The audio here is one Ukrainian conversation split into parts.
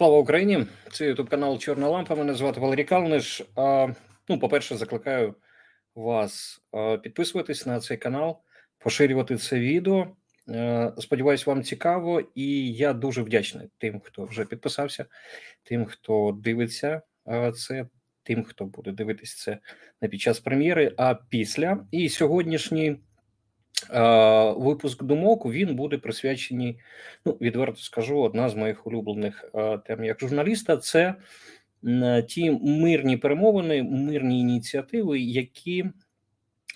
Слава Україні! Це ютуб канал Чорна Лампа. Мене звати Валерій Калниш. Ну, по-перше, закликаю вас підписуватись на цей канал, поширювати це відео. Сподіваюсь, вам цікаво, і я дуже вдячний тим, хто вже підписався, тим, хто дивиться це, тим, хто буде дивитись це не під час прем'єри, а після. І сьогоднішній Випуск думок він буде присвячений. Ну відверто скажу, одна з моїх улюблених тем як журналіста це ті мирні перемовини, мирні ініціативи, які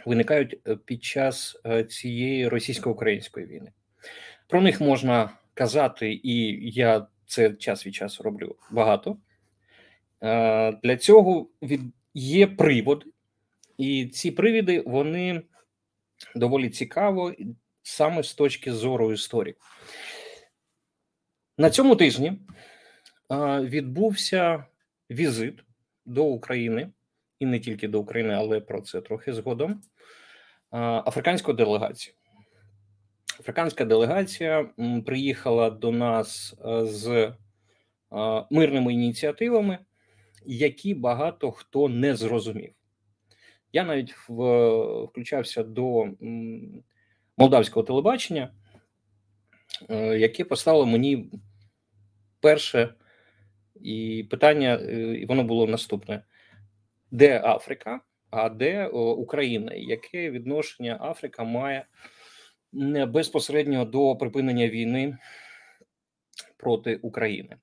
виникають е, під час е, цієї російсько-української війни. Про них можна казати, і я це час від часу роблю багато. Для цього є приводи, і ці привіди вони доволі цікаво саме з точки зору історії. На цьому тижні відбувся візит до України, і не тільки до України, але про це трохи згодом. Африканської делегації. Африканська делегація приїхала до нас з мирними ініціативами, які багато хто не зрозумів. Я навіть в, включався до молдавського телебачення, е, яке поставило мені перше і питання, е, і воно було наступне: де Африка, а де Україна? Яке відношення Африка має безпосередньо до припинення війни проти України?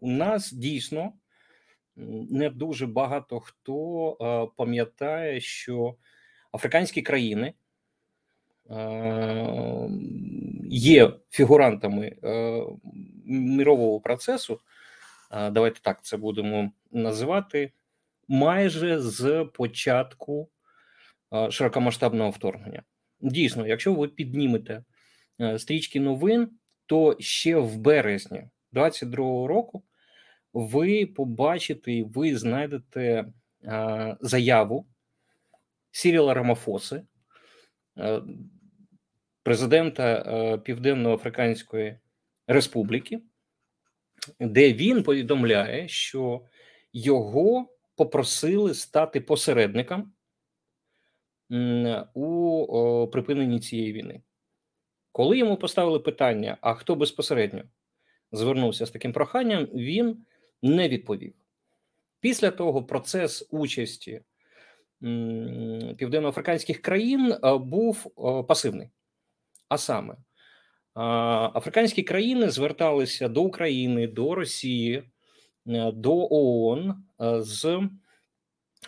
У нас дійсно не дуже багато хто е, пам'ятає, що африканські країни е, є фігурантами е, мирового процесу. Давайте так це будемо називати майже з початку широкомасштабного вторгнення. Дійсно, якщо ви піднімете стрічки новин, то ще в березні 22-го року ви побачите і ви знайдете а, заяву Сіріла Рамафоси, а, президента а, Південно-Африканської Республіки, де він повідомляє, що його попросили стати посередником у припиненні цієї війни. Коли йому поставили питання, а хто безпосередньо звернувся з таким проханням, він не відповів. Після того процес участі південноафриканських країн е, був е, пасивний. А саме, африканські країни зверталися до України, до Росії, е, до ООН з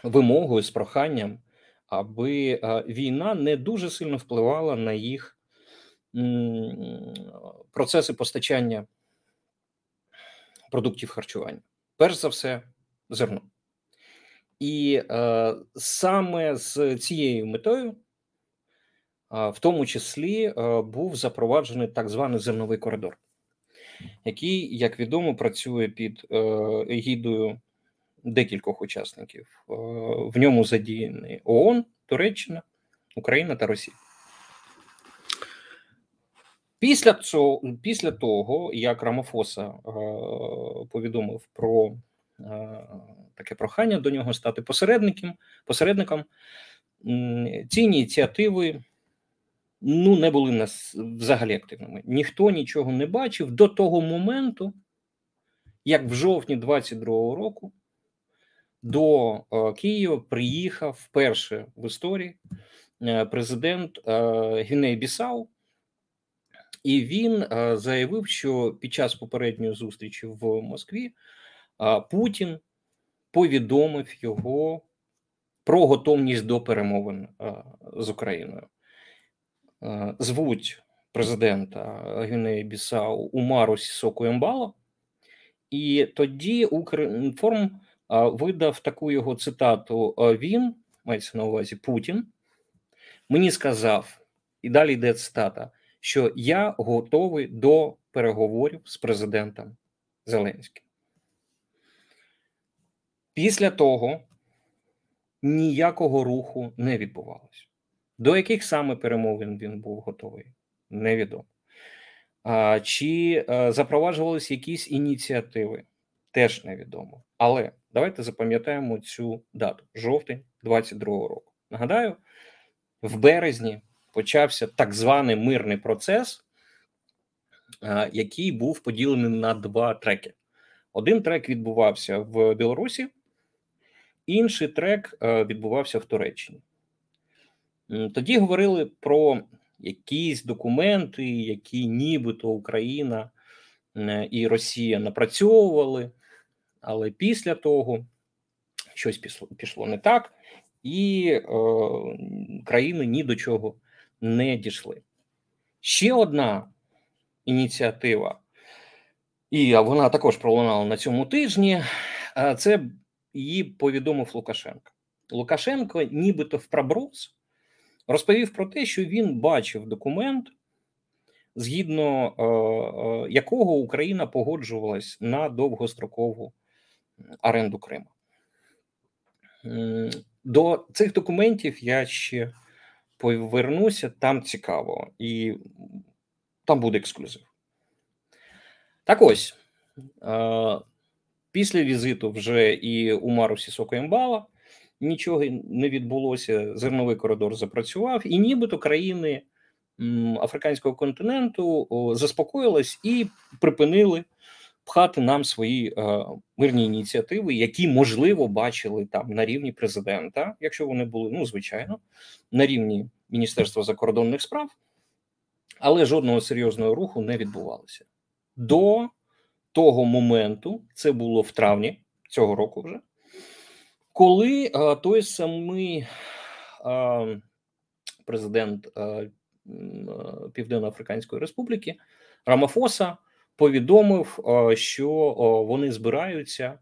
вимогою, з проханням, аби війна не дуже сильно впливала на їх процеси постачання продуктів харчування. Перш за все, зерно. І е, саме з цією метою, е, в тому числі, е, був запроваджений так званий зерновий коридор, який, як відомо, працює під е, егідою декількох учасників. Е, в ньому задіяні ООН, Туреччина, Україна та Росія. Після цього, після того, як Рамофоса е, повідомив про е, таке прохання до нього стати посередником, посередником, ці ініціативи ну, не були нас взагалі активними. Ніхто нічого не бачив до того моменту, як в жовтні 22-го року до е, Києва приїхав вперше в історії е, президент е, Гіней Бісау. І він е, заявив, що під час попередньої зустрічі в Москві е, Путін повідомив його про готовність до перемовин е, з Україною. Звуть президента Гвінеї Бісау Умару Сісоку Ембало, і тоді Укрінформ видав таку його цитату: Він мається на увазі Путін. Мені сказав, і далі йде цитата що я готовий до переговорів з президентом Зеленським. Після того ніякого руху не відбувалося. До яких саме перемовин він був готовий, невідомо. Чи запроваджувалися якісь ініціативи? Теж невідомо. Але давайте запам'ятаємо цю дату жовтень 22-го року. Нагадаю, в березні почався так званий мирний процес, який був поділений на два треки. Один трек відбувався в Білорусі, інший трек відбувався в Туреччині. Тоді говорили про якісь документи, які нібито Україна і Росія напрацьовували, але після того щось пішло, пішло не так, і е, країни ні до чого не дійшли. Ще одна ініціатива, і вона також пролунала на цьому тижні. Це її повідомив Лукашенко. Лукашенко, нібито в проброс, розповів про те, що він бачив документ, згідно е, е, якого Україна погоджувалась на довгострокову оренду Криму. До цих документів я ще повернуся, там цікаво, і там буде ексклюзив. Так ось, е, після візиту вже і Умару Сісоко Імбала нічого не відбулося. Зерновий коридор запрацював, і нібито країни африканського континенту заспокоїлись і припинили пхати нам свої е, мирні ініціативи, які можливо бачили там на рівні президента, якщо вони були, ну звичайно, на рівні Міністерства закордонних справ, але жодного серйозного руху не відбувалося до того моменту. Це було в травні цього року, вже коли е, той самий е, президент е, Південно-Африканської Республіки Рамафоса повідомив, що вони збираються,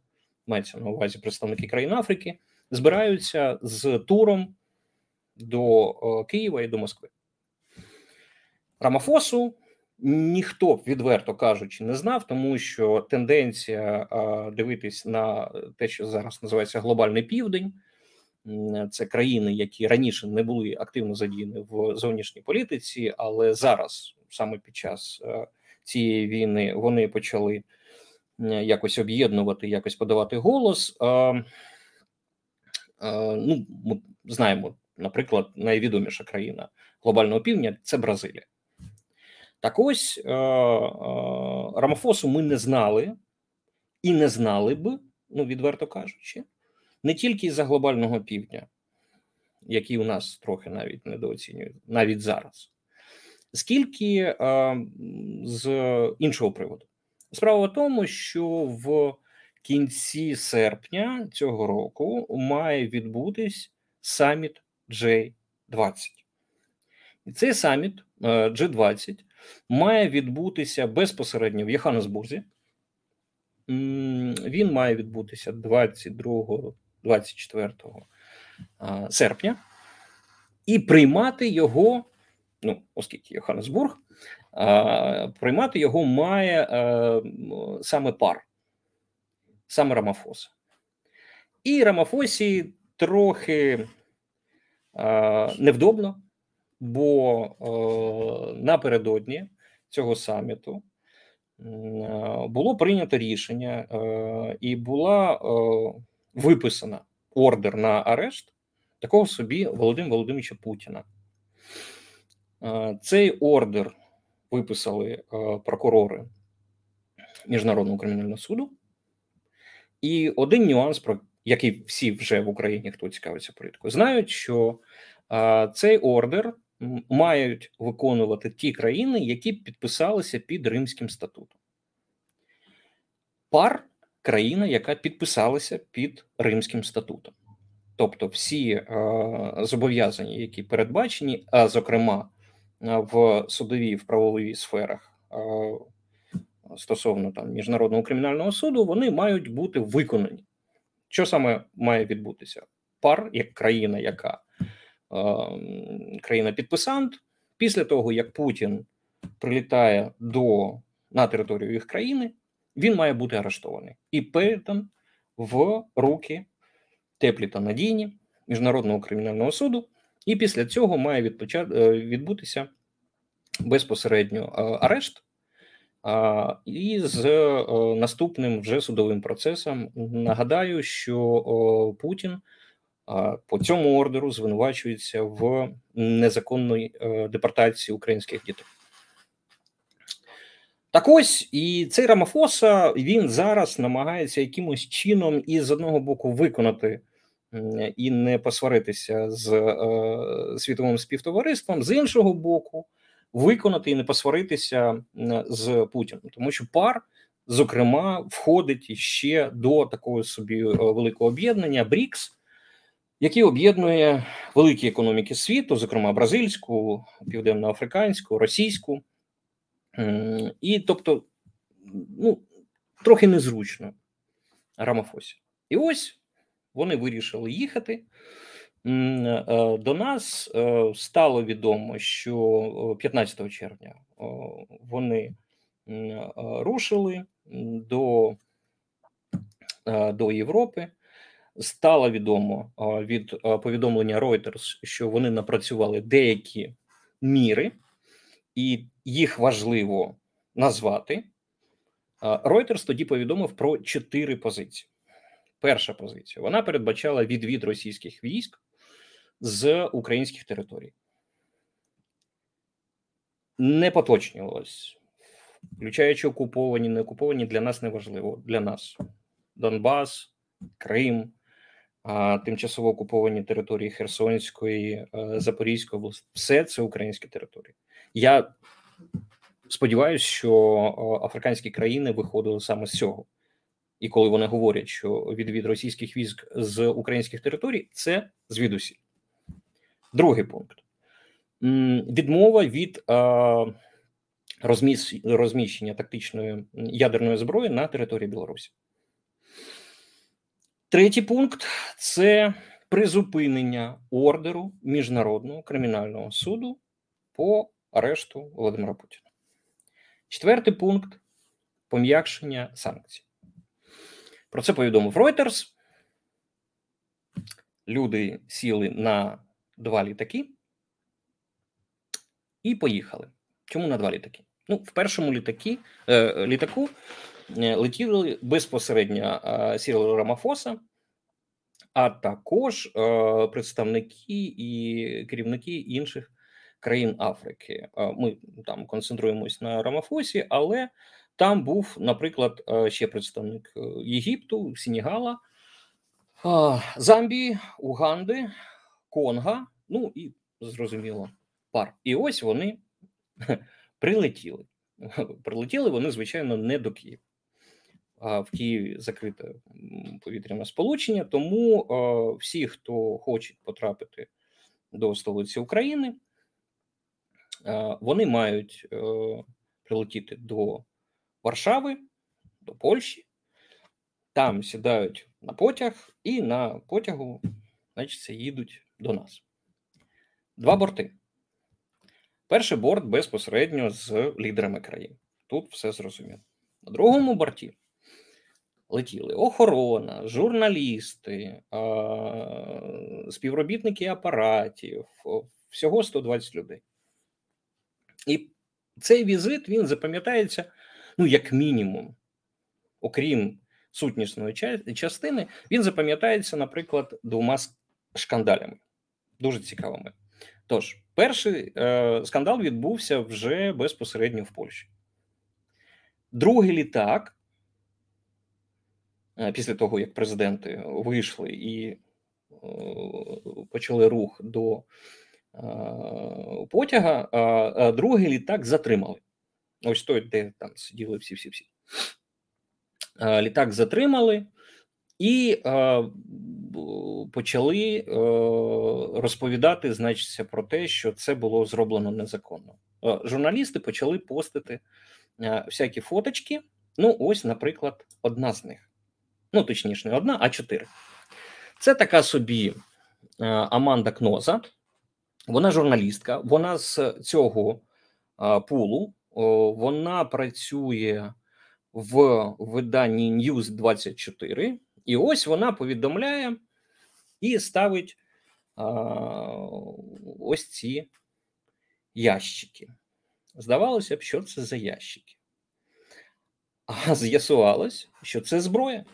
мається на увазі представники країн Африки, збираються з туром до Києва і до Москви. Рамафосу ніхто відверто кажучи не знав, тому що тенденція дивитись на те, що зараз називається глобальний південь. Це країни, які раніше не були активно задіяні в зовнішній політиці, але зараз, саме під час цієї війни, вони почали якось об'єднувати, якось подавати голос. Ну, Ми знаємо, наприклад, найвідоміша країна глобального півдня це Бразилія. Так ось Рамофосу ми не знали і не знали б, ну відверто кажучи, не тільки за глобального півдня, який у нас трохи навіть недооцінюють, навіть зараз, скільки з іншого приводу. Справа в тому, що в кінці серпня цього року має відбутись саміт G20. І цей саміт G20 має відбутися безпосередньо в Йоханнесбурзі. Він має відбутися 22 24 серпня і приймати його, ну, оскільки Йоханнесбург, приймати його має е, саме пар, саме Рамафоса. І Рамафосі трохи невдобно, бо е, напередодні цього саміту було прийнято рішення і була виписана ордер на арешт такого собі Володимира Володимировича Путіна. Цей ордер виписали прокурори Міжнародного кримінального суду. І один нюанс, про який всі вже в Україні, хто цікавиться політикою, знають, що цей ордер мають виконувати ті країни, які підписалися під Римським статутом. Пар країна, яка підписалася під Римським статутом. Тобто всі е, зобов'язання, які передбачені, а зокрема в судовій в правовій сферах стосовно там міжнародного кримінального суду, вони мають бути виконані. Що саме має відбутися? Пар як країна, яка е, країна підписант, після того як Путін прилітає до на територію їх країни, він має бути арештований і передан в руки теплі та надійні міжнародного кримінального суду, і після цього має е, відбутися безпосередньо е, арешт І з наступним вже судовим процесом нагадаю, що Путін по цьому ордеру звинувачується в незаконної депортації українських дітей. Так ось і цей Рамафоса він зараз намагається якимось чином і з одного боку виконати і не посваритися з е, світовим співтовариством, з іншого боку, виконати і не посваритися з Путіним, тому що пар, зокрема, входить ще до такого собі е, великого об'єднання БРІКС, який об'єднує великі економіки світу, зокрема бразильську, південноафриканську, російську. І тобто, ну, трохи незручно Рамафосі. І ось вони вирішили їхати. Е, до нас е, стало відомо, що 15 червня вони рушили до до Європи. Стало відомо від повідомлення Reuters, що вони напрацювали деякі міри і їх важливо назвати. Reuters тоді повідомив про чотири позиції. Перша позиція вона передбачала відвід російських військ з українських територій. Не поточнювалось, включаючи окуповані, не окуповані, для нас не важливо. Для нас Донбас, Крим, тимчасово окуповані території Херсонської, Запорізької області все це українські території. Я сподіваюся, що африканські країни виходили саме з цього. І коли вони говорять, що відвід російських військ з українських територій, це звідусіль. Другий пункт відмова від розміщення тактичної ядерної зброї на території Білорусі. Третій пункт це призупинення ордеру Міжнародного кримінального суду по арешту Володимира Путіна. Четвертий пункт пом'якшення санкцій. Про це повідомив Reuters. Люди сіли на два літаки і поїхали. Чому на два літаки? Ну, в першому літакі, е, літаку е, летіли безпосередньо е, Сірил Рамафоса, а також е, представники і керівники інших країн Африки. Ми там концентруємось на Рамафосі, але там був, наприклад, ще представник е, Єгипту, Сенегала, Замбії, Уганди, Конга. Ну і зрозуміло, пар. І ось вони прилетіли. Прилетіли вони, звичайно, не до Києва. А в Києві закрите повітряне сполучення. Тому всі, хто хоче потрапити до столиці України, вони мають е, прилетіти до Варшави, до Польщі, там сідають на потяг, і на потягу, значить, їдуть до нас. Два борти. Перший борт безпосередньо з лідерами країн. Тут все зрозуміло. На другому борті летіли охорона, журналісти, співробітники апаратів, всього 120 людей. І цей візит він запам'ятається, ну, як мінімум, окрім сутнісної частини, він запам'ятається, наприклад, двома шкандалями, дуже цікавими. Тож, перший е, скандал відбувся вже безпосередньо в Польщі. Другий літак, е, після того, як президенти вийшли і е, почали рух до потяга, а другий літак затримали. Ось той, де там сиділи всі-всі-всі. Літак затримали і почали розповідати, значиться, про те, що це було зроблено незаконно. Журналісти почали постити всякі фоточки. Ну, ось, наприклад, одна з них. Ну, точніше, не одна, а чотири. Це така собі Аманда Кноза. Вона журналістка, вона з цього пулу, вона працює в виданні News 24 і ось вона повідомляє і ставить ось ці ящики. Здавалося б, що це за ящики. А з'ясувалось, що це зброя.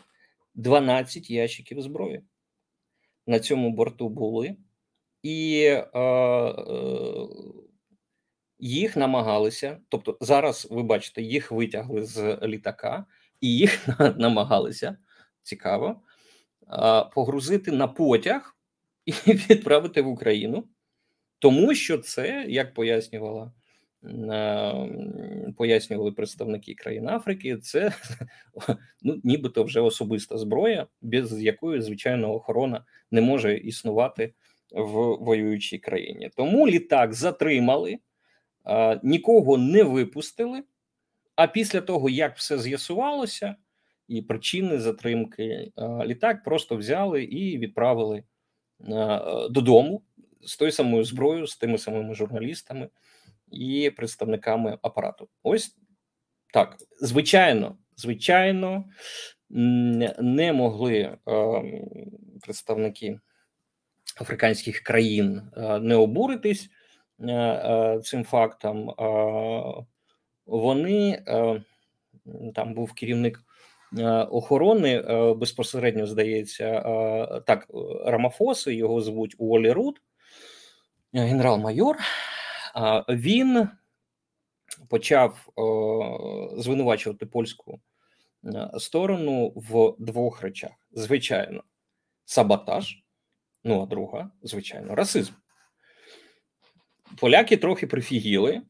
12 ящиків зброї. На цьому борту були, і е, е, їх намагалися. Тобто, зараз ви бачите, їх витягли з літака, і їх намагалися цікаво погрузити на потяг і відправити в Україну, тому що це, як пояснювала пояснювали представники країн Африки, це ну, нібито вже особиста зброя, без якої звичайно охорона не може існувати в воюючій країні. Тому літак затримали, нікого не випустили. А після того, як все з'ясувалося, і причини затримки, літак просто взяли і відправили додому з тою самою зброєю, з тими самими журналістами і представниками апарату. Ось так. Звичайно, звичайно, не могли представники африканських країн не обуритись цим фактом. Вони там був керівник. Охорони безпосередньо здається, так Рамафоси його звуть Уолі Рут, генерал-майор. Він почав звинувачувати польську сторону в двох речах: звичайно, саботаж, ну а друга, звичайно, расизм. Поляки трохи прифігіли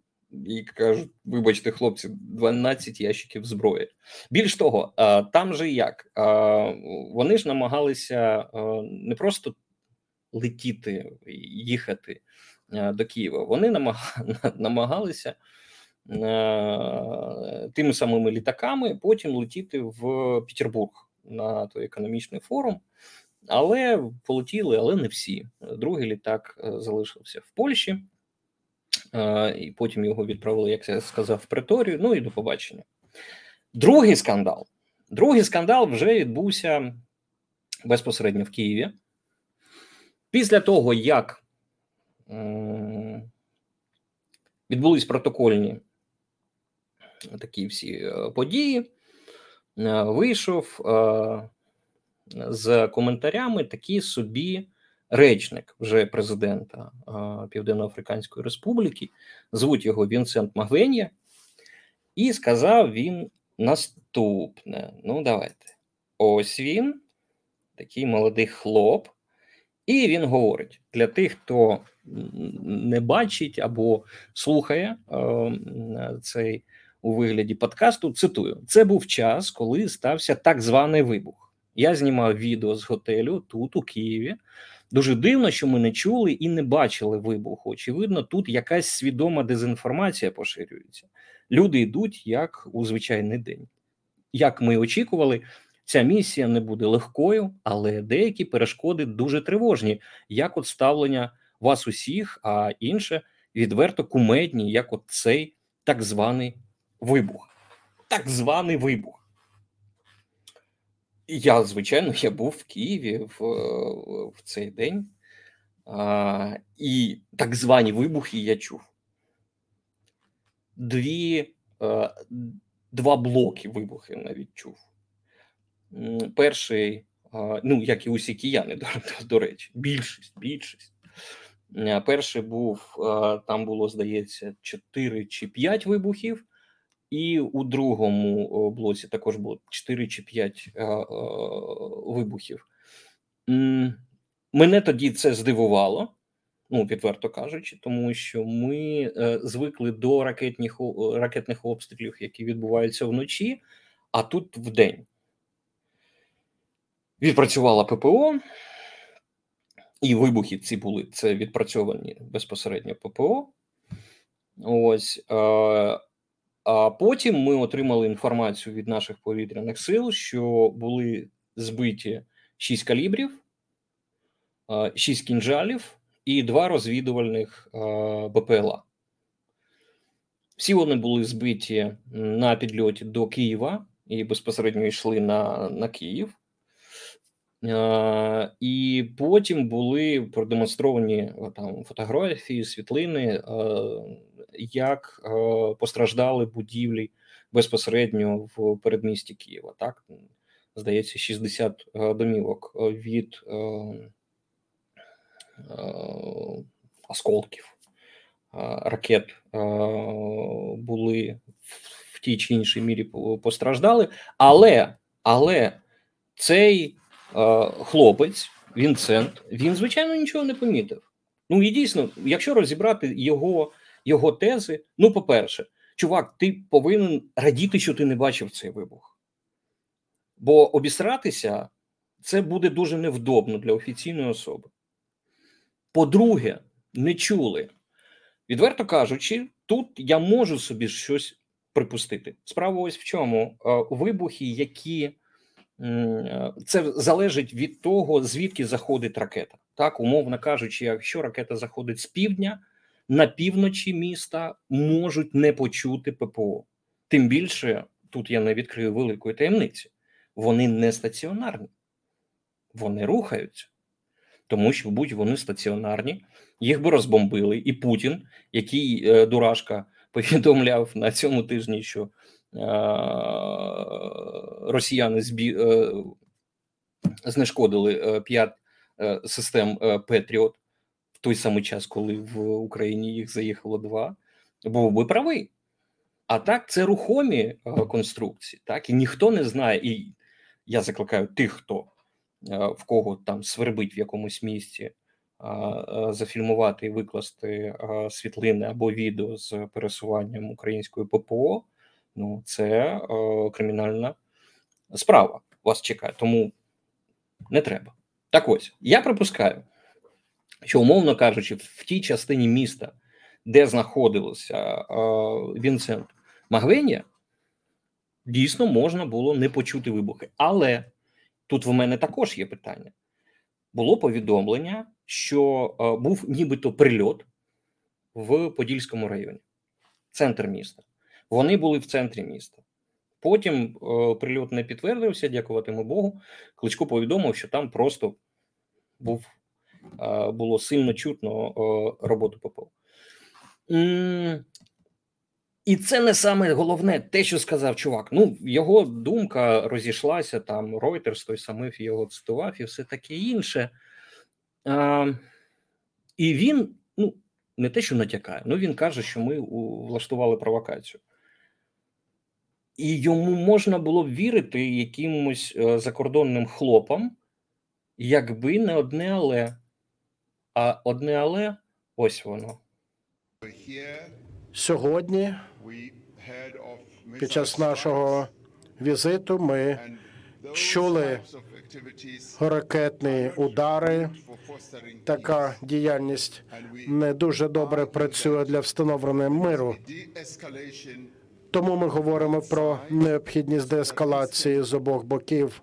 і кажуть: вибачте, хлопці, 12 ящиків зброї. Більш того, там же як вони ж намагалися не просто летіти, їхати Е, до Києва, вони намагалися е, тими самими літаками потім летіти в Петербург на той економічний форум, але полетіли, але не всі. Другий літак е, залишився в Польщі, і потім його відправили, як я сказав, в Преторію. Ну і до побачення. Другий скандал. Другий скандал вже відбувся безпосередньо в Києві. Після того, як відбулись протокольні такі всі е, події. Е, вийшов е, з коментарями такий собі речник вже президента Південно-Африканської Республіки, звуть його Вінсент Магвенія, і сказав він наступне: ну, давайте. Ось він, такий молодий хлоп, і він говорить для тих, хто не бачить або слухає цей у вигляді подкасту. Цитую: це був час, коли стався так званий вибух. Я знімав відео з готелю тут, у Києві. Дуже дивно, що ми не чули і не бачили вибуху. Очевидно, тут якась свідома дезінформація поширюється. Люди йдуть як у звичайний день. Як ми очікували, Ця місія не буде легкою, але деякі перешкоди дуже тривожні, як от ставлення вас усіх, а інше відверто кумедні, як от цей так званий вибух. Так званий вибух. Я, звичайно, я був в Києві в в цей день, а, і так звані вибухи я чув. Дві, а, Два блоки вибухи навіть чув перший, ну як і усі кияни, до, до речі, більшість, більшість. Перший був там було, здається, 4 чи 5 вибухів, і у другому блоці також було 4 чи 5 вибухів. Мене тоді це здивувало, ну відверто кажучи, тому що ми е, звикли до ракетних ракетних обстрілів, які відбуваються вночі, а тут в день. Відпрацювала ППО, і вибухи ці були це відпрацьовані безпосередньо ППО. Ось. А потім ми отримали інформацію від наших повітряних сил, що були збиті 6 калібрів, 6 кінжалів і два розвідувальних БПЛА. Всі вони були збиті на підльоті до Києва і безпосередньо йшли на, на Київ. І потім були продемонстровані там фотографії, світлини, як постраждали будівлі безпосередньо в передмісті Києва. Так здається, 60 домівок від осколків ракет були в тій чи іншій мірі постраждали, але але цей хлопець, Вінцент, він звичайно нічого не помітив. Ну і дійсно, якщо розібрати його його тези, ну, по-перше, чувак, ти повинен радіти, що ти не бачив цей вибух. Бо обісратися це буде дуже невдобно для офіційної особи. По-друге, не чули. Відверто кажучи, тут я можу собі щось припустити. Справа ось в чому вибухи, які це залежить від того, звідки заходить ракета. Так, умовно кажучи, якщо ракета заходить з півдня, на півночі міста можуть не почути ППО. Тим більше тут я не відкрию великої таємниці. Вони не стаціонарні, вони рухаються, тому що, будь вони стаціонарні, їх би розбомбили, і Путін, який е, дурашка повідомляв на цьому тижні, що е, росіяни збі, е, знешкодили е, п'ять е, систем е, Петріот в той самий час, коли в Україні їх заїхало два, був би правий. А так, це рухомі е, конструкції, так і ніхто не знає, і я закликаю тих, хто е, в кого там свербить в якомусь місці зафільмувати і викласти світлини або відео з пересуванням української ППО. Ну, це кримінальна справа вас чекає, тому не треба. Так ось я припускаю, що, умовно кажучи, в тій частині міста, де знаходилося Вінсент Магвенія, дійсно можна було не почути вибухи. Але тут в мене також є питання: було повідомлення що був нібито прильот в Подільському районі, центр міста. Вони були в центрі міста. Потім е, прильот не підтвердився, дякуватиму Богу. Кличко повідомив, що там просто був було сильно чутно роботу ППО. І це не саме головне, те, що сказав чувак. Ну, його думка розійшлася там. Reuters той самий його цитував, і все таке інше. А, І він ну не те, що натякає, ну він каже, що ми влаштували провокацію. І йому можна було б вірити якимось е, закордонним хлопам, якби не одне але. А одне але ось воно. Сьогодні під час нашого візиту ми чули ракетні удари. Така діяльність не дуже добре працює для встановлення миру. Тому ми говоримо про необхідність деескалації з обох боків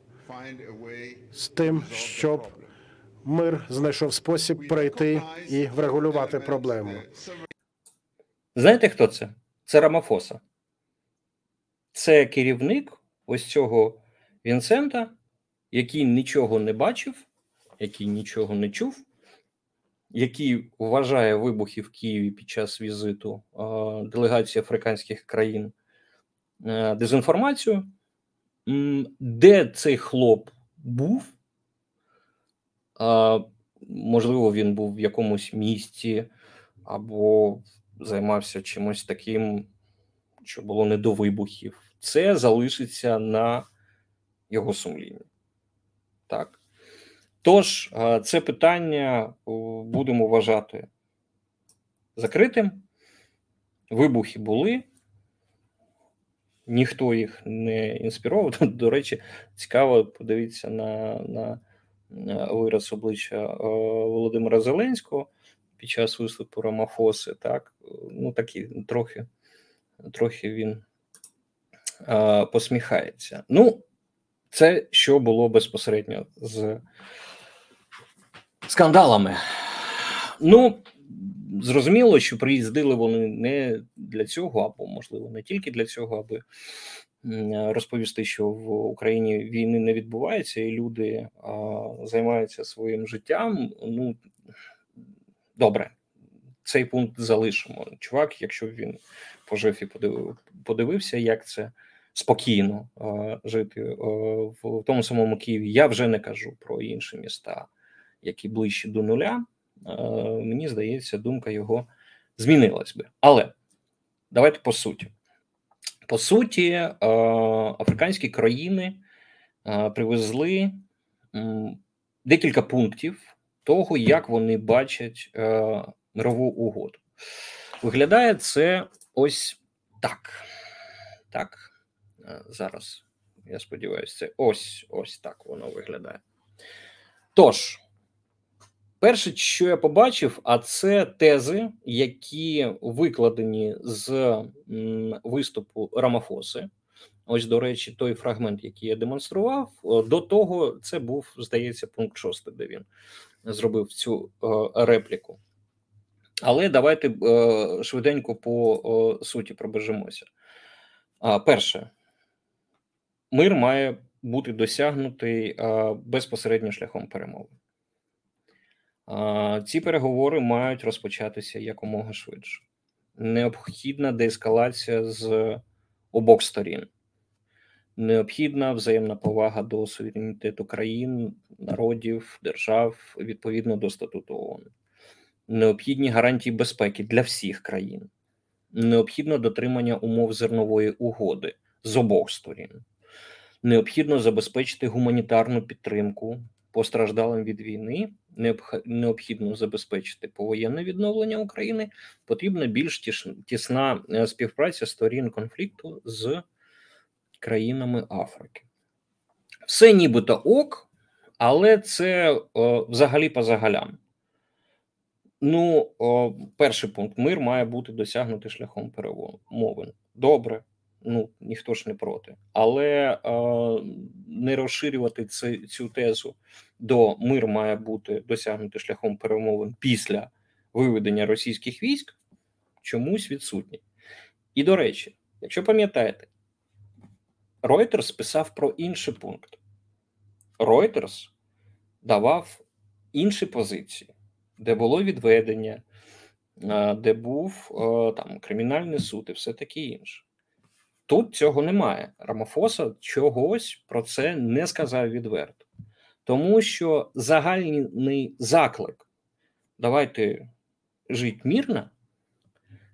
з тим, щоб мир знайшов спосіб пройти і врегулювати проблему. Знаєте, хто це? Це Рамафоса. Це керівник ось цього Вінсента, який нічого не бачив, який нічого не чув, який вважає вибухи в Києві під час візиту делегації африканських країн е, дезінформацію, де цей хлоп був, можливо, він був в якомусь місті або займався чимось таким, що було не до вибухів. Це залишиться на його сумління. Так. Тож, це питання будемо вважати закритим. Вибухи були, ніхто їх не інспірував. До речі, цікаво подивитися на на вираз обличчя Володимира Зеленського під час виступу Рамафоси. Так, ну такі трохи, трохи він а, посміхається. Ну, це що було безпосередньо з скандалами. Ну, зрозуміло, що приїздили вони не для цього, або, можливо, не тільки для цього, аби розповісти, що в Україні війни не відбувається, і люди а, займаються своїм життям. Ну, добре, цей пункт залишимо. Чувак, якщо він пожив і подивився, як це спокійно жити в тому самому Києві. Я вже не кажу про інші міста, які ближчі до нуля. Мені здається, думка його змінилась би. Але давайте по суті. По суті, африканські країни привезли декілька пунктів того, як вони бачать мирову угоду. Виглядає це ось так. Так, зараз я сподіваюся, це ось ось так воно виглядає. Тож, перше, що я побачив, а це тези, які викладені з виступу Рамафоси. Ось, до речі, той фрагмент, який я демонстрував, до того це був, здається, пункт 6, де він зробив цю репліку. Але давайте е, швиденько по суті пробежимося. Перше, мир має бути досягнутий безпосередньо шляхом перемови. Ці переговори мають розпочатися якомога швидше. Необхідна деескалація з обох сторін. Необхідна взаємна повага до суверенітету країн, народів, держав відповідно до статуту ООН необхідні гарантії безпеки для всіх країн, необхідно дотримання умов зернової угоди з обох сторін, необхідно забезпечити гуманітарну підтримку постраждалим від війни. Необхідно забезпечити повоєнне відновлення України. Потрібна більш тісна е, співпраця сторін конфлікту з країнами Африки. Все нібито ок, але це о, взагалі по загалям. Ну, о, перший пункт: мир має бути досягнутий шляхом перемовин. Добре, ну ніхто ж не проти, але о, не розширювати цю, цю тезу до мир має бути досягнутий шляхом перемовин після виведення російських військ чомусь відсутні. І до речі, якщо пам'ятаєте, Reuters писав про інший пункт. Reuters давав інші позиції де було відведення, де був там кримінальний суд і все таке інше. Тут цього немає. Рамофоса чогось про це не сказав відверто, тому що загальний заклик давайте жити мирно.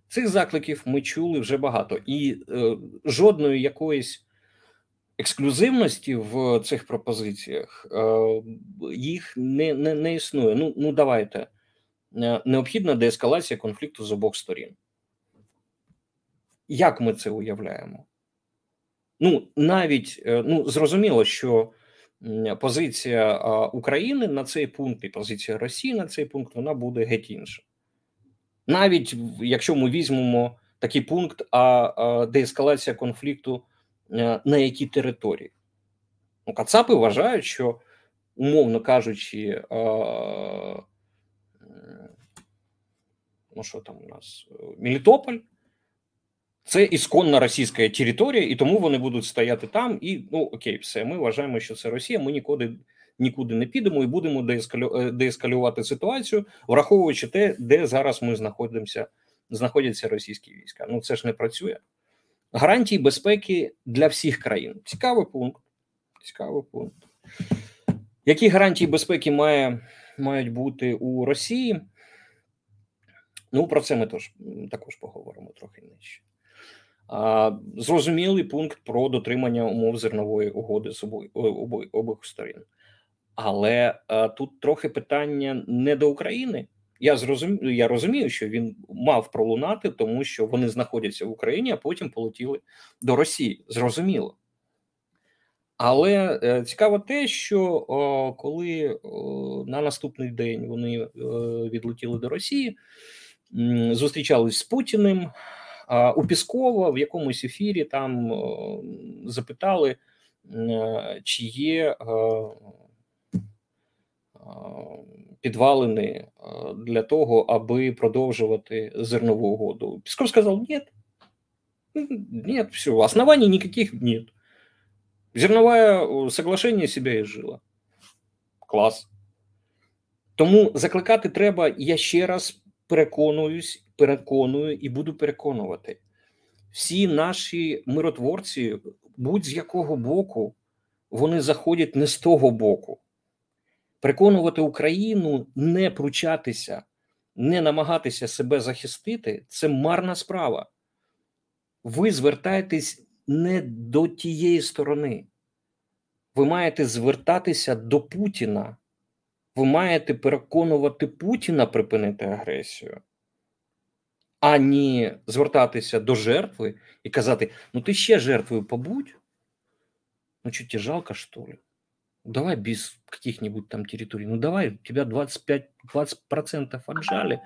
Цих закликів ми чули вже багато, і е, жодної якоїсь ексклюзивності в цих пропозиціях е, їх не не, не існує. Ну ну давайте Е, необхідна деескалація конфлікту з обох сторін. Як ми це уявляємо? Ну, навіть е, ну, зрозуміло, що позиція України на цей пункт і позиція Росії на цей пункт вона буде геть інша. Навіть якщо ми візьмемо такий пункт, а деескалація конфлікту е, на якій території. Ну, Кацапи вважають, що, умовно кажучи, ну що там у нас Мелітополь, це ісконна російська територія, і тому вони будуть стояти там. І ну окей, все. Ми вважаємо, що це Росія. Ми нікуди нікуди не підемо і будемо. Е, деескалювати ситуацію, враховуючи те, де зараз ми знаходимося, знаходяться російські війська. Ну це ж не працює. Гарантії безпеки для всіх країн. Цікавий пункт. Цікавий пункт. Які гарантії безпеки має, мають бути у Росії? Ну про це ми тож також поговоримо трохи нижче. Зрозумілий пункт про дотримання умов зернової угоди з обох, обох, сторін. Але а, тут трохи питання не до України. Я зрозумію, я розумію, що він мав пролунати, тому що вони знаходяться в Україні, а потім полетіли до Росії. Зрозуміло. Але е, цікаво те, що о, коли о, на наступний день вони о, е, відлетіли до Росії зустрічались з Путіним. У Піскова в якомусь ефірі там запитали, чи є підвалини для того, аби продовжувати зернову угоду. Пісков сказав: ні, ні, все, оснований никаких нет. Зернове соглашение себя і жило. Клас. Тому закликати треба, я ще раз переконуюсь, переконую і буду переконувати. всі наші миротворці, будь з якого боку, вони заходять не з того боку. Переконувати Україну не пручатися, не намагатися себе захистити це марна справа. Ви звертаєтесь не до тієї сторони. Ви маєте звертатися до Путіна. Ви маєте переконувати Путіна припинити агресію, а не звертатися до жертви і казати: ну ти ще жертвою побудь. Ну, что тебе жалко, что ли? Давай без каких-нибудь там территорий. Ну, давай, тебя 25-20% отжали.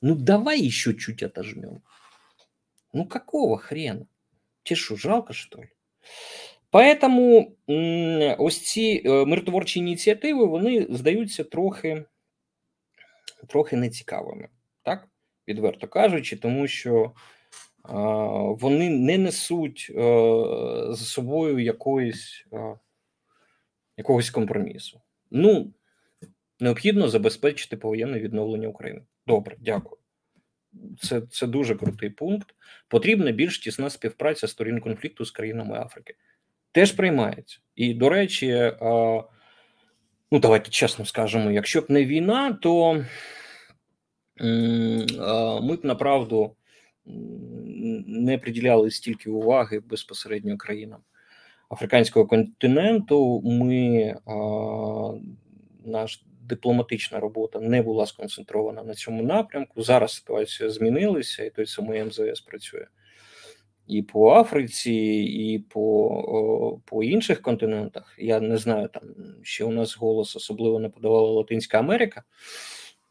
Ну, давай еще чуть отожмем. Ну, какого хрена? Тебе что, жалко, что ли? Поэтому ось ці миротворчі ініціативи вони здаються трохи трохи нецікавими, так? Відверто кажучи, тому що вони не несуть за собою якоїсь, якогось компромісу. Ну, необхідно забезпечити повоєнне відновлення України. Добре, дякую. Це це дуже крутий пункт. Потрібна більш тісна співпраця сторін конфлікту з країнами Африки. Теж приймається. І, до речі, ну давайте чесно скажемо: якщо б не війна, то ми б направду не приділяли стільки уваги безпосередньо країнам африканського континенту. Ми наш дипломатична робота не була сконцентрована на цьому напрямку. Зараз ситуація змінилася, і той самий МЗС працює і по Африці, і по по інших континентах. Я не знаю, там ще у нас голос особливо не подавала Латинська Америка.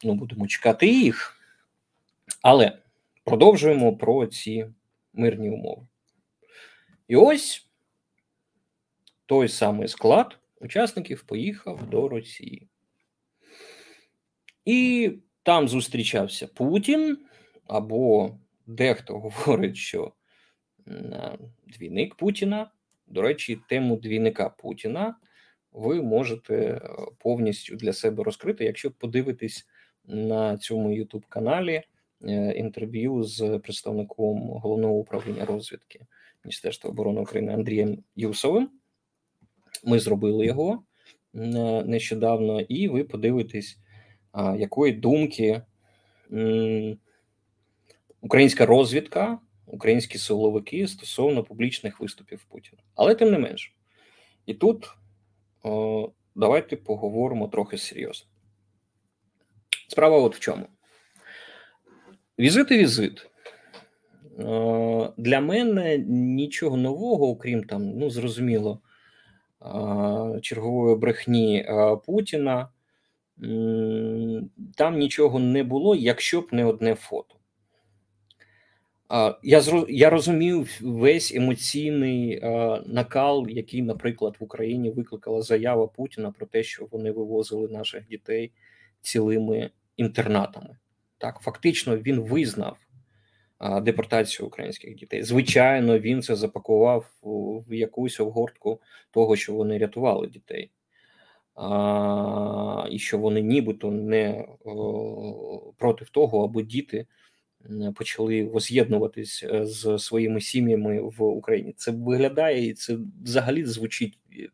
Ну, будемо чекати їх. Але продовжуємо про ці мирні умови. І ось той самий склад учасників поїхав до Росії. І там зустрічався Путін, або дехто говорить, що двійник Путіна. До речі, тему двійника Путіна ви можете е, повністю для себе розкрити, якщо подивитись на цьому youtube каналі е, інтерв'ю з представником головного управління розвідки Міністерства оборони України Андрієм Юсовим. Ми зробили його е, нещодавно, і ви подивитесь, якої думки українська розвідка українські силовики стосовно публічних виступів Путіна. Але тим не менш, і тут о, давайте поговоримо трохи серйозно. Справа от в чому. Візит і візит. Для мене нічого нового, окрім там, ну зрозуміло, чергової брехні Путіна. Там нічого не було, якщо б не одне фото. Я я розумів весь емоційний накал, який, наприклад, в Україні викликала заява Путіна про те, що вони вивозили наших дітей цілими інтернатами. Так, фактично, він визнав депортацію українських дітей. Звичайно, він це запакував в якусь обгортку того, що вони рятували дітей, і що вони нібито не проти того, аби діти почали воз'єднуватись е, з своїми сім'ями в Україні. Це виглядає і це взагалі звучить е,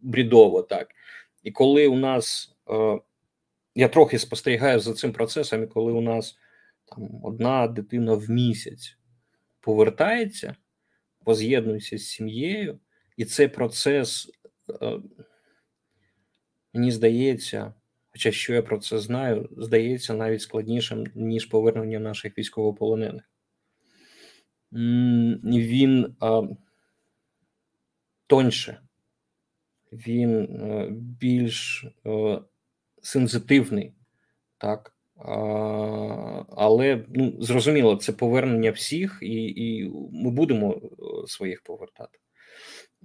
брідово так. І коли у нас е, я трохи спостерігаю за цим процесом, і коли у нас там одна дитина в місяць повертається, воз'єднується з сім'єю, і цей процес, мені здається, Хоча що я про це знаю, здається навіть складнішим, ніж повернення наших військовополонених. Він а, тоньше, він а, е, більш а, е, сенситивний, так. А, але ну, зрозуміло, це повернення всіх, і, і ми будемо е, своїх повертати.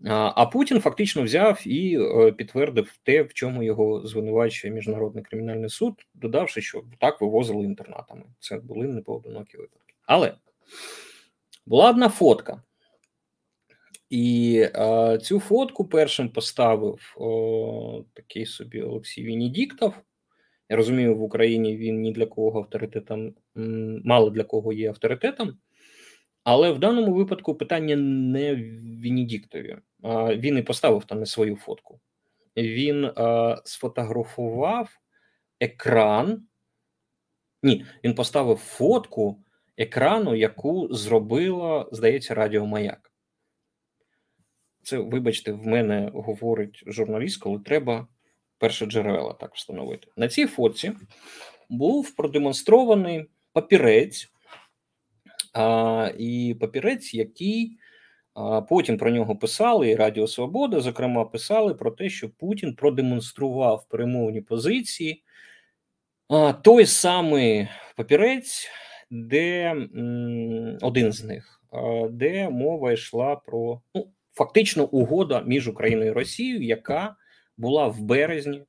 А Путін фактично взяв і е, підтвердив те, в чому його звинувачує міжнародний кримінальний суд, додавши, що так вивозили інтернатами. Це були непоодинокі випадки. Але була одна фотка, і а, цю фотку першим поставив о, такий собі Олексій Венедіктов. Я розумію, в Україні він ні для кого авторитетом, мало для кого є авторитетом. Але в даному випадку питання не в Венедіктові. Він і поставив там не свою фотку. Він сфотографував екран. Ні, він поставив фотку екрану, яку зробила, здається, Радіо Маяк. Це, вибачте, в мене говорить журналіст, коли треба перше джерела так встановити. На цій фотці був продемонстрований папірець, а, і папірець, який а, потім про нього писали, і Радіо Свобода, зокрема, писали про те, що Путін продемонстрував перемовні позиції. А, той самий папірець, де м, один з них, а, де мова йшла про ну, фактично угода між Україною і Росією, яка була в березні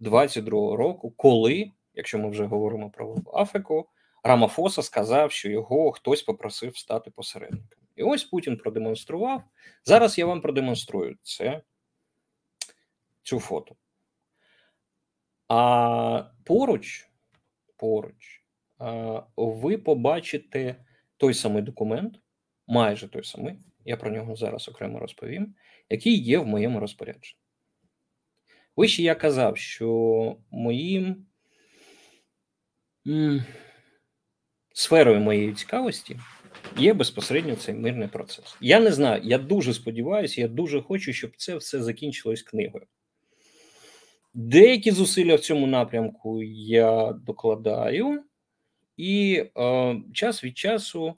22-го року, коли, якщо ми вже говоримо про Африку, Рамафоса сказав, що його хтось попросив стати посередником. І ось Путін продемонстрував. Зараз я вам продемонструю це цю фото. А поруч, поруч, ви побачите той самий документ, майже той самий, я про нього зараз окремо розповім, який є в моєму розпорядженні. Вище я казав, що моїм сферою моєї цікавості є безпосередньо цей мирний процес. Я не знаю, я дуже сподіваюся, я дуже хочу, щоб це все закінчилось книгою. Деякі зусилля в цьому напрямку я докладаю, і е, час від часу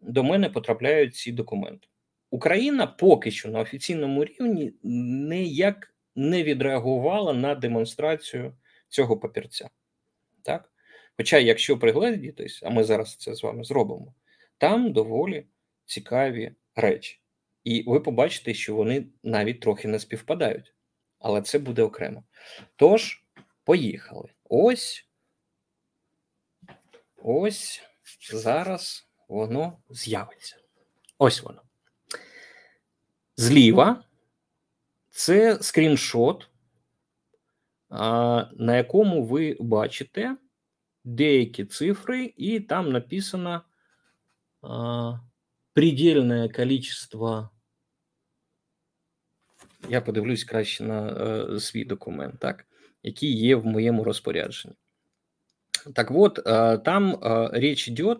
до мене потрапляють ці документи. Україна поки що на офіційному рівні ніяк не відреагувала на демонстрацію цього папірця. Так? Хоча, якщо пригледітись, а ми зараз це з вами зробимо, там доволі цікаві речі. І ви побачите, що вони навіть трохи не співпадають. Але це буде окремо. Тож, поїхали. Ось. Ось зараз воно з'явиться. Ось воно. Зліва це скріншот, на якому ви бачите деякі цифри, і там написано предельне количество. Я подивлюсь краще на е, свій документ, так, який є в моєму розпорядженні. Так от, е, там е, річ йде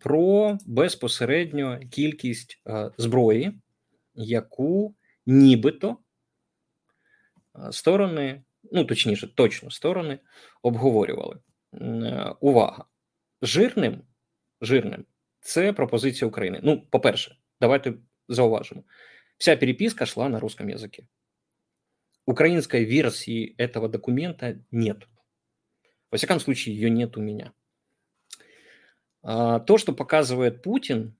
про безпосередньо кількість зброї, яку нібито сторони, ну точніше, точно сторони обговорювали. Увага! Жирним, жирним це пропозиція України. Ну, по-перше, давайте зауважимо. Вся переписка шла на русском языке. Украинской версии этого документа нет. Во всяком случае, ее нет у меня. То, что показывает Путин,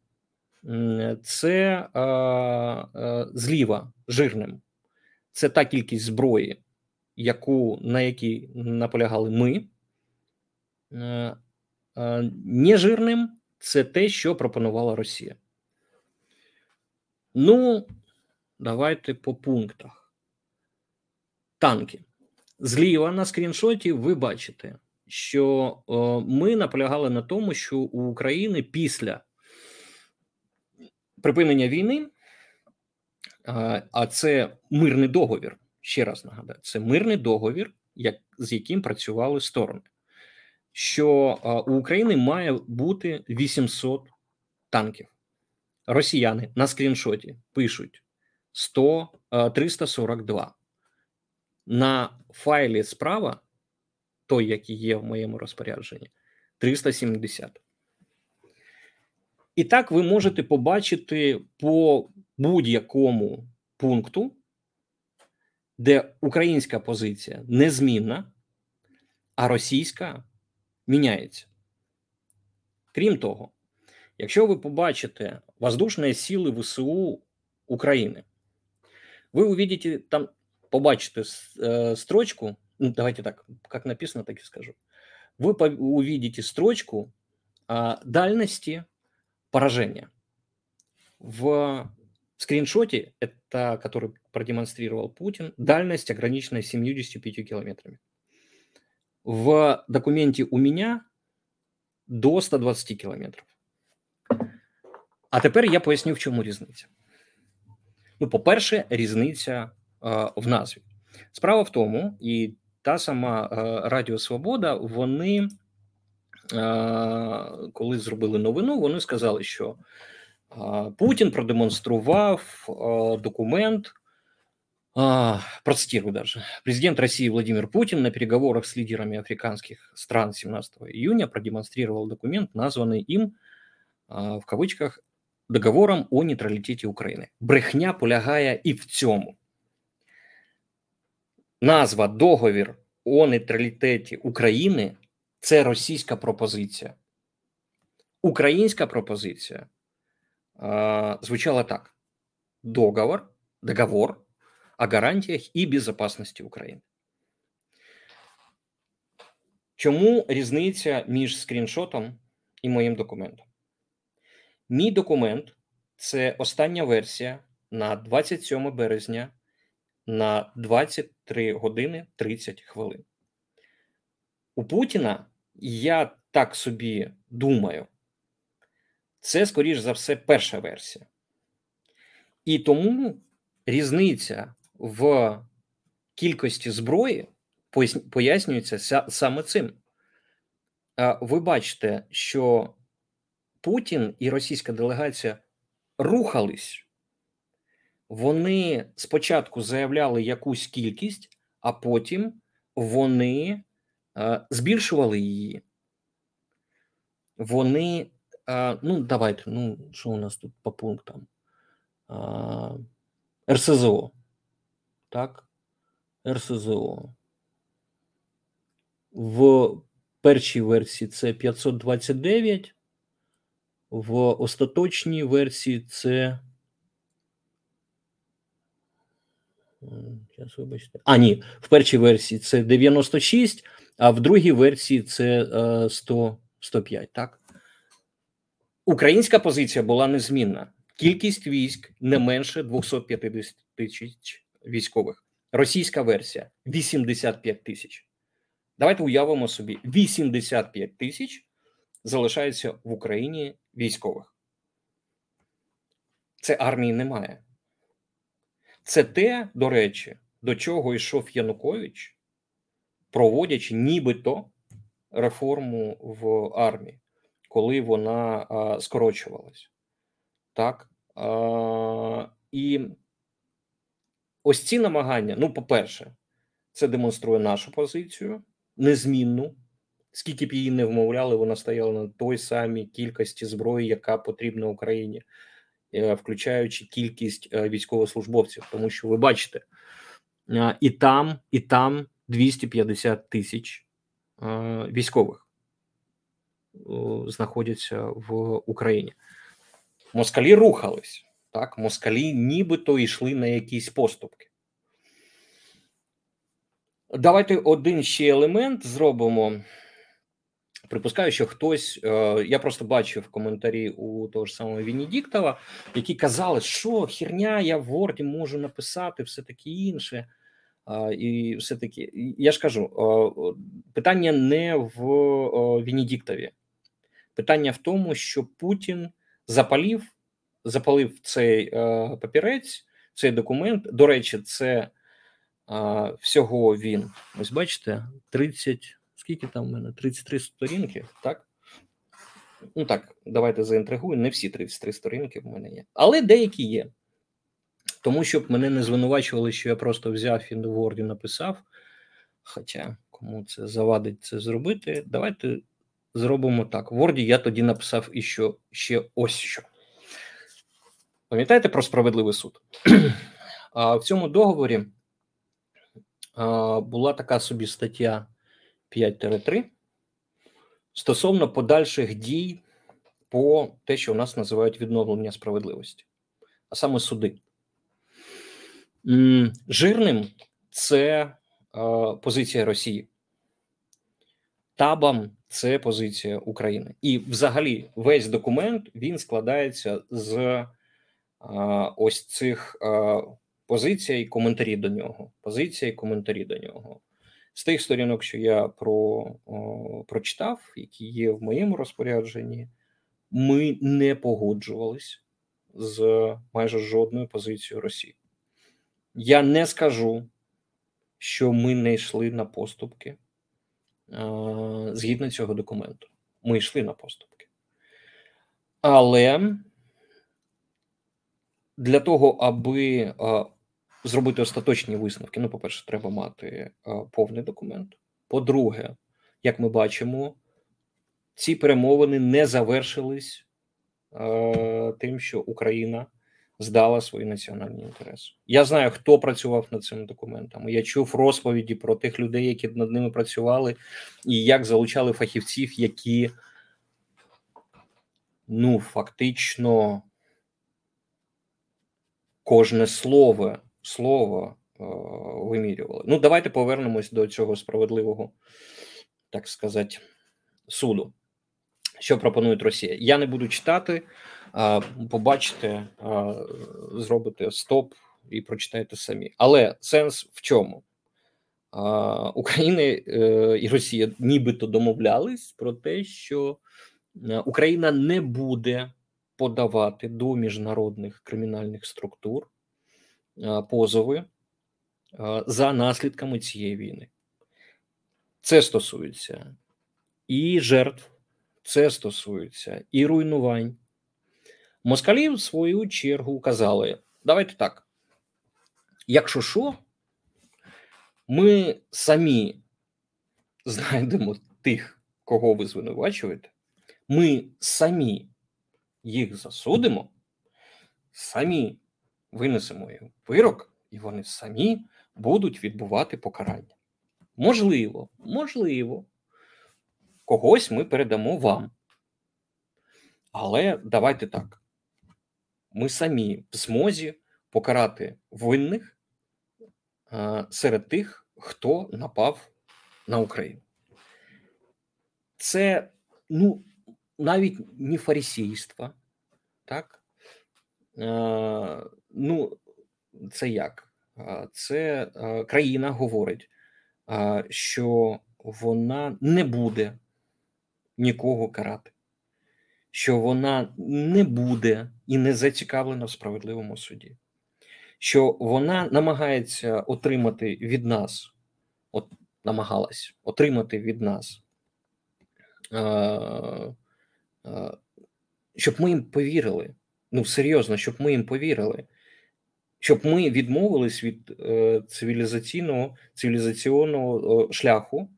це зліва жирним. Це та кількість зброї, яку, на якій наполягали ми. Нежирним це те, що пропонувала Росія. Ну, давайте по пунктах. Танки. Зліва на скріншоті ви бачите, що ми наполягали на тому, що у України після припинення війни, а це мирний договір. Ще раз нагадаю, це мирний договір, як, з яким працювали сторони. Що у України має бути 800 танків. Росіяни на скріншоті пишуть 100, 342. На файлі справа, той, який є в моєму розпорядженні, 370. І так ви можете побачити по будь-якому пункту, де українська позиція незмінна, а російська міняється. Крім того, якщо ви побачите воздушні сили ВСУ України, ви увидите там, побачите э, строчку, ну давайте так, как написано, так и скажу. Вы увидите строчку э, дальности поражения. В скриншоте, это который продемонстрировал Путин, дальность ограничена 75 километрами. В документе у меня до 120 километров. А тепер я поясню, в чому різниця. Ну, по-перше, різниця е, в назві. Справа в тому, і та сама е, Радіо Свобода, вони, е, коли зробили новину, вони сказали, що е, Путін продемонстрував е, документ. Процитирую даже. Президент России Владимир Путин на переговорах с лидерами африканских стран 17 июня продемонстрировал документ, названный им в кавычках договором о нейтралітеті України. Брехня полягає і в цьому. Назва договір о нейтралітеті України це російська пропозиція. Українська пропозиція звучала так: договор, договор о гарантіях і безпечності України. Чому різниця між скріншотом і моїм документом? Мій документ це остання версія на 27 березня на 23 години 30 хвилин. У Путіна я так собі думаю, це, скоріш за все, перша версія. І тому різниця в кількості зброї пояснюється саме цим. Ви бачите, що Путін і російська делегація рухались, вони спочатку заявляли якусь кількість, а потім вони збільшували її. Вони, ну, давайте, ну, що у нас тут по пунктам? РСЗО. Так, РСЗО. В першій версії це 529. В остаточній версії це. Зараз вибачте. А, ні, в першій версії це 96, а в другій версії це 100, 105, так? Українська позиція була незмінна. Кількість військ не менше 250 тисяч військових. Російська версія 85 тисяч. Давайте уявимо собі: 85 тисяч залишається в Україні військових. Це армії немає. Це те, до речі, до чого йшов Янукович, проводячи нібито реформу в армії, коли вона а, скорочувалась. Так. А, І ось ці намагання, ну, по-перше, це демонструє нашу позицію незмінну. Скільки б її не вмовляли, вона стояла на той самій кількості зброї, яка потрібна Україні, е, включаючи кількість е, військовослужбовців, тому що ви бачите, е, і там, і там 250 тисяч військових знаходяться в Україні. Москалі рухались так, москалі нібито йшли на якісь поступки. Давайте один ще елемент зробимо. Припускаю, що хтось, е, я просто бачив коментарі у того ж самого Венедіктова, які казали, що херня, я в Word можу написати все таке інше. І все таки, я ж кажу, питання не в Венедіктові. Питання в тому, що Путін запалив, запалив цей е, папірець, цей документ. До речі, це всього він. Ось бачите, 30 скільки там в мене? 33 сторінки, так? Ну так, давайте заінтригую. Не всі 33 сторінки в мене є, але деякі є. Тому щоб мене не звинувачували, що я просто взяв і в Word написав. Хоча кому це завадить це зробити, давайте зробимо так. В Word я тоді написав і що ще ось що. Пам'ятаєте про справедливий суд? В цьому договорі була така собі стаття 5-3 стосовно подальших дій по те, що у нас називають відновлення справедливості, а саме суди. Жирним це позиція Росії, табам це позиція України. І, взагалі, весь документ він складається з ось цих позицій і коментарі до нього. Позиція і коментарі до нього. З тих сторінок, що я про, о, прочитав, які є в моєму розпорядженні, ми не погоджувались з майже жодною позицією Росії. Я не скажу, що ми не йшли на поступки е, згідно цього документу. Ми йшли на поступки. Але для того, аби зробити остаточні висновки, ну, по-перше, треба мати повний документ. По-друге, як ми бачимо, ці перемовини не завершились тим, що Україна здала свої національні інтереси. Я знаю, хто працював над цими документами. Я чув розповіді про тих людей, які над ними працювали, і як залучали фахівців, які ну фактично кожне слово слово е, вимірювали. Ну, давайте повернемось до цього справедливого, так сказати, суду. Що пропонує Росія? Я не буду читати, побачите, зробите стоп і прочитайте самі. Але сенс в чому? Україна е, і Росія нібито домовлялись про те, що е, Україна не буде подавати до міжнародних кримінальних структур позови за наслідками цієї війни. Це стосується і жертв, це стосується і руйнувань. Москалі, в свою чергу, казали: давайте так. Якщо що, ми самі знайдемо тих, кого ви звинувачуєте, ми самі їх засудимо, самі винесемо вирок, і вони самі будуть відбувати покарання. Можливо, можливо, когось ми передамо вам. Але давайте так. Ми самі в змозі покарати винних а, серед тих, хто напав на Україну. Це ну, навіть не фарисійство, так? А, Ну, це як? Це країна говорить, що вона не буде нікого карати, що вона не буде і не зацікавлена в справедливому суді, що вона намагається отримати від нас, от намагалась отримати від нас, щоб ми їм повірили. Ну, серйозно, щоб ми їм повірили щоб ми відмовились від е, цивілізаційного цивілізаційного шляху,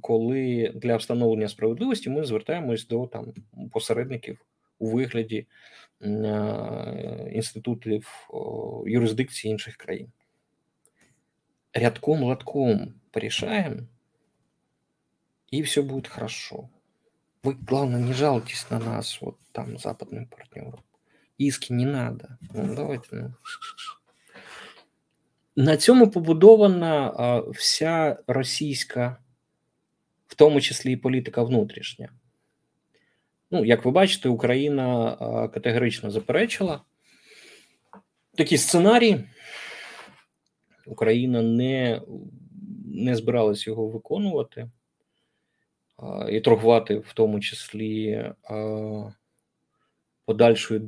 коли для встановлення справедливості ми звертаємось до там посередників у вигляді інститутів юрисдикції інших країн. Рядком латком порішаємо, і все буде хорошо. Вы, главное, не жалуйтесь на нас, вот там, западным партнерам. Іски не надо. Ну, давайте. Ну. На цьому побудована а, вся російська, в тому числі і політика внутрішня. Ну, як ви бачите, Україна а, категорично заперечила такі сценарії. Україна не не збиралась його виконувати і торгувати в тому числі. Подальшою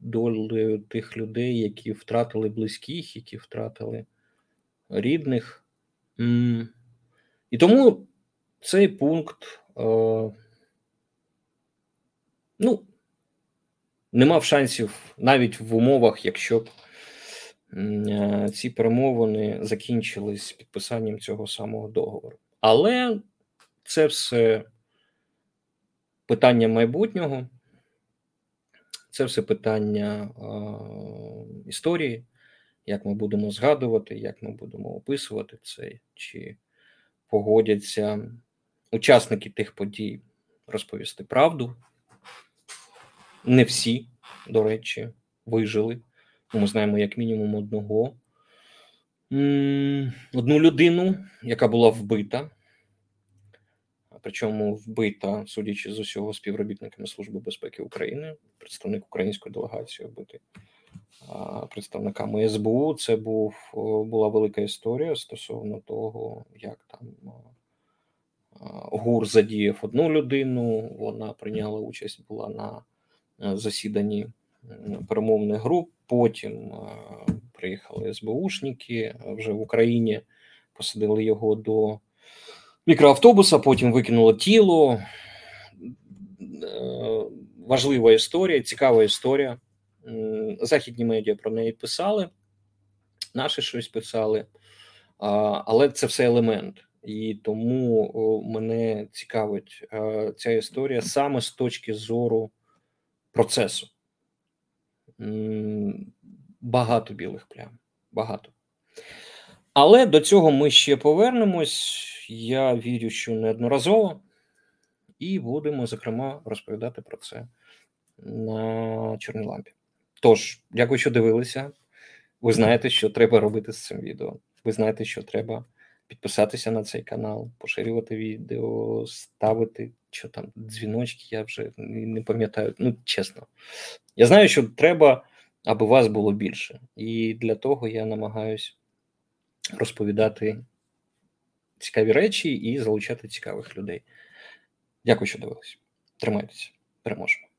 долею тих людей, які втратили близьких, які втратили рідних. І тому цей пункт ну, не мав шансів навіть в умовах, якщо б ці перемовини закінчились підписанням цього самого договору. Але це все питання майбутнього. Це все питання е, історії, як ми будемо згадувати, як ми будемо описувати це, чи погодяться учасники тих подій розповісти правду. Не всі, до речі, вижили. Ми знаємо як мінімум одного. Одну людину, яка була вбита причому вбита, судячи з усього, співробітниками Служби безпеки України, представник української делегації вбитий представниками СБУ. Це був була велика історія стосовно того, як там ГУР задіяв одну людину. Вона прийняла участь була на засіданні перемовних груп. Потім е, приїхали СБУшники вже в Україні, посадили його до мікроавтобуса, потім викинуло тіло. Е, Важлива історія, цікава історія. Західні медіа про неї писали, наші щось писали, але це все елемент. І тому мене цікавить е, ця історія саме з точки зору процесу. Багато білих плям. Багато. Але до цього ми ще повернемось. Я вірю, що неодноразово, і будемо, зокрема, розповідати про це на Чорній лампі. Тож, дякую, що дивилися. Ви знаєте, що треба робити з цим відео. Ви знаєте, що треба підписатися на цей канал, поширювати відео, ставити що там, дзвіночки, я вже не пам'ятаю. Ну, чесно. Я знаю, що треба, аби вас було більше. І для того я намагаюсь розповідати цікаві речі і залучати цікавих людей. Дякую, що дивились. Тримайтеся, переможемо.